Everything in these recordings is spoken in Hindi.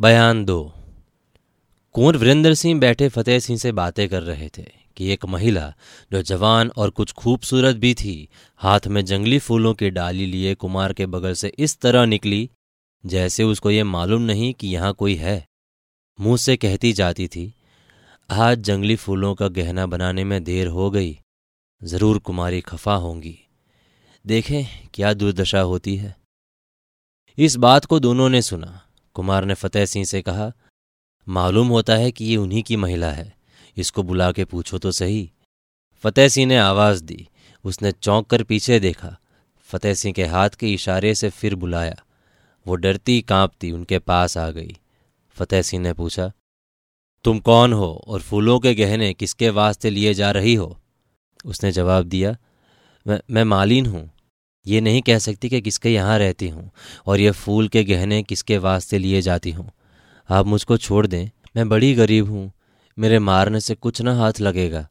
बयान दो। कुंवर वीरेंद्र सिंह बैठे फतेह सिंह से बातें कर रहे थे कि एक महिला जो जवान और कुछ खूबसूरत भी थी, हाथ में जंगली फूलों की डाली लिए कुमार के बगल से इस तरह निकली, जैसे उसको ये मालूम नहीं कि यहाँ कोई है। मुँह से कहती जाती थी, आज जंगली फूलों का गहना बनाने में देर हो गई, ज़रूर कुमारी खफा होंगी। देखें, क्या दुर्दशा होती है? इस बात को दोनों ने सुना। कुमार ने फतेह सिंह से कहा, मालूम होता है कि ये उन्हीं की महिला है। इसको बुला के पूछो तो सही। फतेह सिंह ने आवाज़ दी। उसने चौंक कर पीछे देखा। फतेह सिंह के हाथ के इशारे से फिर बुलाया। वो डरती कांपती, उनके पास आ गई। फतेह सिंह ने पूछा, तुम कौन हो और फूलों के गहने किसके वास्ते लिए जा रही हो? उसने जवाब दिया, मैं मैं मालिन हूँ। ये नहीं कह सकती कि किसके यहाँ रहती हूँ और ये फूल के गहने किसके वास्ते लिए जाती हूँ। आप मुझको छोड़ दें, मैं बड़ी गरीब हूँ, मेरे मारने से कुछ ना हाथ लगेगा।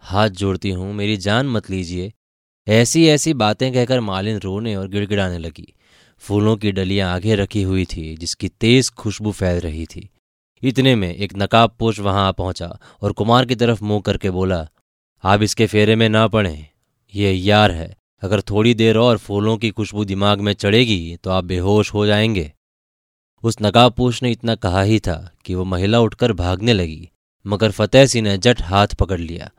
हाथ जोड़ती हूँ, मेरी जान मत लीजिए। ऐसी ऐसी बातें कहकर मालिन रोने और गिड़गिड़ाने लगी। फूलों की डलियाँ आगे रखी हुई थी, जिसकी तेज खुशबू फैल रही थी। इतने में एक नकाब पोष वहाँ आ पहुँचा और कुमार की तरफ़ मुँह करके बोला, आप इसके फेरे में ना पड़े, ये यार है। अगर थोड़ी देर और फूलों की खुशबू दिमाग में चढ़ेगी तो आप बेहोश हो जाएँगे। उस नकाबपोश ने इतना कहा ही था कि वो महिला उठकर भागने लगी, मगर फतेह सिंह ने जट हाथ पकड़ लिया।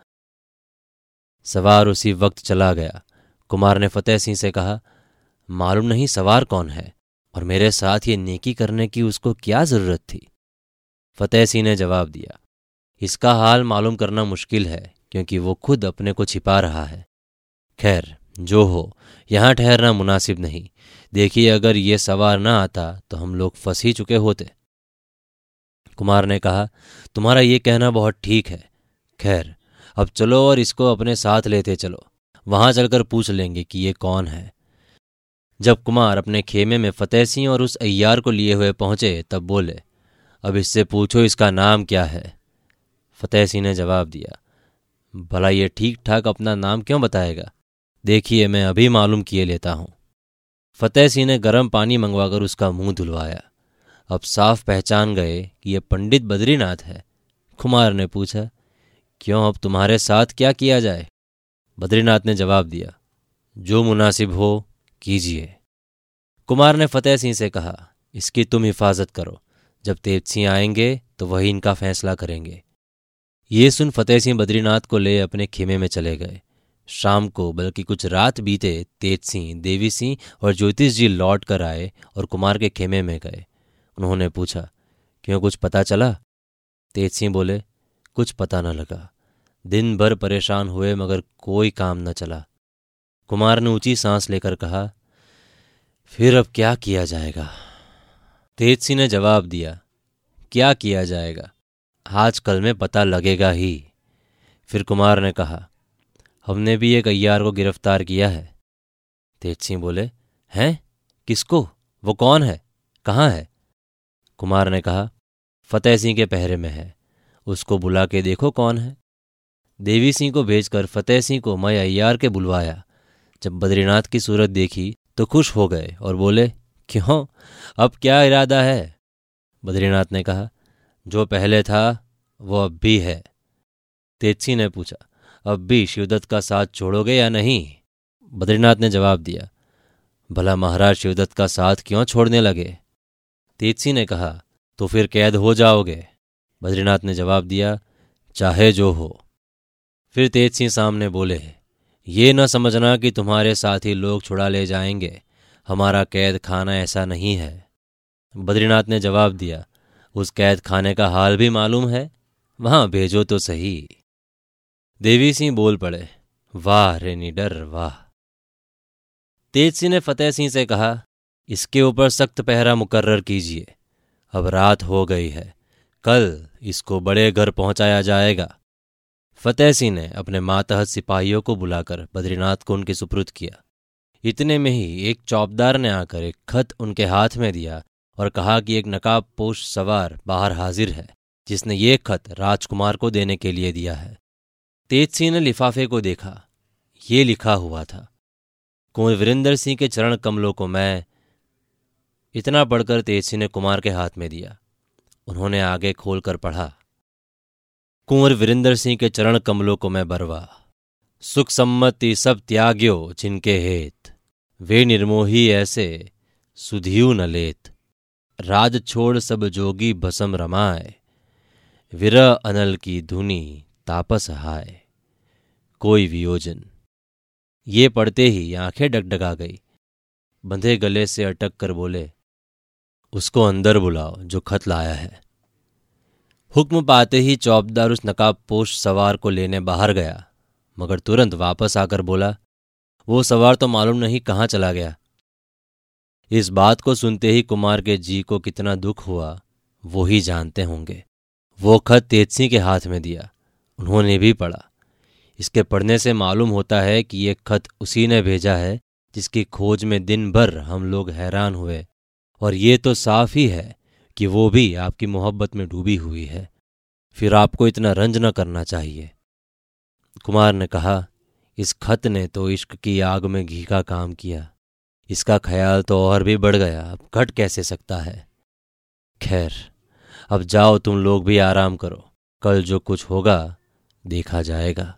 सवार उसी वक्त चला गया। कुमार ने फतेह सिंह से कहा, मालूम नहीं सवार कौन है, और मेरे साथ ये नेकी करने की उसको क्या ज़रूरत थी? फतेह सिंह ने जवाब दिया, इसका हाल मालूम करना मुश्किल है, क्योंकि वो खुद अपने को छिपा रहा है। खैर जो हो, यहाँ ठहरना मुनासिब नहीं। देखिए, अगर ये सवार ना आता तो हम लोग फंस ही चुके होते। कुमार ने कहा, तुम्हारा ये कहना बहुत ठीक है। खैर, अब चलो और इसको अपने साथ लेते चलो। वहाँ चलकर पूछ लेंगे कि ये कौन है। जब कुमार अपने खेमे में फतेह सिंह और उस अय्यार को लिए हुए पहुँचे, तब बोले, अब इससे पूछो इसका नाम क्या है? फतेह सिंह ने जवाब दिया, भला ये ठीक ठाक अपना नाम क्यों बताएगा? देखिए, मैं अभी मालूम किए लेता हूँ। फतेह सिंह ने गर्म पानी मंगवाकर उसका मुँह धुलवाया। अब साफ़ पहचान गए कि यह पंडित बद्रीनाथ है। कुमार ने पूछा, क्यों अब तुम्हारे साथ क्या किया जाए? बद्रीनाथ ने जवाब दिया, जो मुनासिब हो, कीजिए। कुमार ने फतेह सिंह से कहा, इसकी तुम हिफाजत करो। जब तेज सिंह आएँगे तो वही इनका फैसला करेंगे। ये सुन फतेह सिंह बद्रीनाथ को ले अपने खेमे में चले गए। शाम को, बल्कि कुछ रात बीते, तेज सिंह, देवी सिंह और ज्योतिष जी लौट कर आए और कुमार के खेमे में गए। उन्होंने पूछा, क्यों कुछ पता चला? तेज सिंह बोले, कुछ पता न लगा। दिन भर परेशान हुए, मगर कोई काम न चला कुमार ने ऊँची सांस लेकर कहा, फिर अब क्या किया जाएगा तेज सिंह ने जवाब दिया, क्या किया जाएगा? आज कल में पता लगेगा ही। फिर कुमार ने कहा हमने भी एक अय्यार को गिरफ़्तार किया है। तेज सिंह बोले, हैं? किसको? वो कौन है? कहाँ है? कुमार ने कहा, फतेह सिंह के पहरे में है। उसको बुला के देखो कौन है। देवी सिंह को भेजकर फतेह सिंह को मैं अय्यार के बुलवाया। जब बद्रीनाथ की सूरत देखी तो खुश हो गए और बोले, क्यों? अब क्या इरादा है? बद्रीनाथ ने कहा, जो पहले था, वो अब भी है। तेजसी ने पूछा अब भी शिवदत्त का साथ छोड़ोगे या नहीं? बद्रीनाथ ने जवाब दिया, भला महाराज शिवदत्त का साथ क्यों छोड़ने लगे? तेजसी ने कहा तो फिर कैद हो जाओगे। बद्रीनाथ ने जवाब दिया, चाहे जो हो। फिर तेज सिंह सामने बोले, ये न समझना कि तुम्हारे साथी लोग छुड़ा ले जाएँगे, हमारा कैद खाना ऐसा नहीं है। बद्रीनाथ ने जवाब दिया, उस कैद खाने का हाल भी मालूम है? वहाँ भेजो तो सही। देवी सिंह बोल पड़े, वाह रे निडर, वाह. तेज सिंह ने फतेह सिंह से कहा, इसके ऊपर सख्त पहरा मुकर्र कीजिए। अब रात हो गई है, कल इसको बड़े घर पहुँचाया जाएगा। फतेह सिंह ने अपने मातहत सिपाहियों को बुलाकर बद्रीनाथ को उनके सुपुर्द किया। इतने में ही एक चौबदार ने आकर एक खत उनके हाथ में दिया और कहा कि एक नकाब पोष सवार बाहर हाजिर है, जिसने ये खत राजकुमार को देने के लिए दिया है। तेज सिंह ने लिफाफे को देखा। ये लिखा हुआ था, कुंवर वीरेंद्र सिंह के चरण कमलों को मैं इतना पढ़कर तेज सिंह ने कुमार के हाथ में दिया। उन्होंने आगे खोलकर पढ़ा, कुंवर वीरेंद्र सिंह के चरण कमलों को मैं बरवा, सुख सम्मति सब त्याग्यो जिनके हेत। वे निर्मोही ऐसे सुधियु न लेत। राज छोड़ सब जोगी भसम रमाए, विरह अनल की धुनी। तापस हाय। कोई वियोजन। ये पढ़ते ही आँखें डगडगा गई। बंधे गले से अटक कर बोले, उसको अंदर बुलाओ, जो खत लाया है। हुक्म पाते ही चौबदार उस नकाब पोष सवार को लेने बाहर गया, मगर तुरंत वापस आकर बोला, वो सवार तो मालूम नहीं कहाँ चला गया। इस बात को सुनते ही कुमार के जी को कितना दुख हुआ, वो ही जानते होंगे। वो खत तेजसी के हाथ में दिया। उन्होंने भी पढ़ा। इसके पढ़ने से मालूम होता है कि ये खत उसी ने भेजा है, जिसकी खोज में दिन भर हम लोग हैरान हुए। और ये तो साफ़ ही है कि वो भी आपकी मोहब्बत में डूबी हुई है। फिर आपको इतना रंज न करना चाहिए। कुमार ने कहा, इस खत ने तो इश्क की आग में घी का काम किया। इसका ख्याल तो और भी बढ़ गया। अब घट कैसे सकता है? खैर, अब जाओ तुम लोग भी आराम करो। कल जो कुछ होगा देखा जाएगा।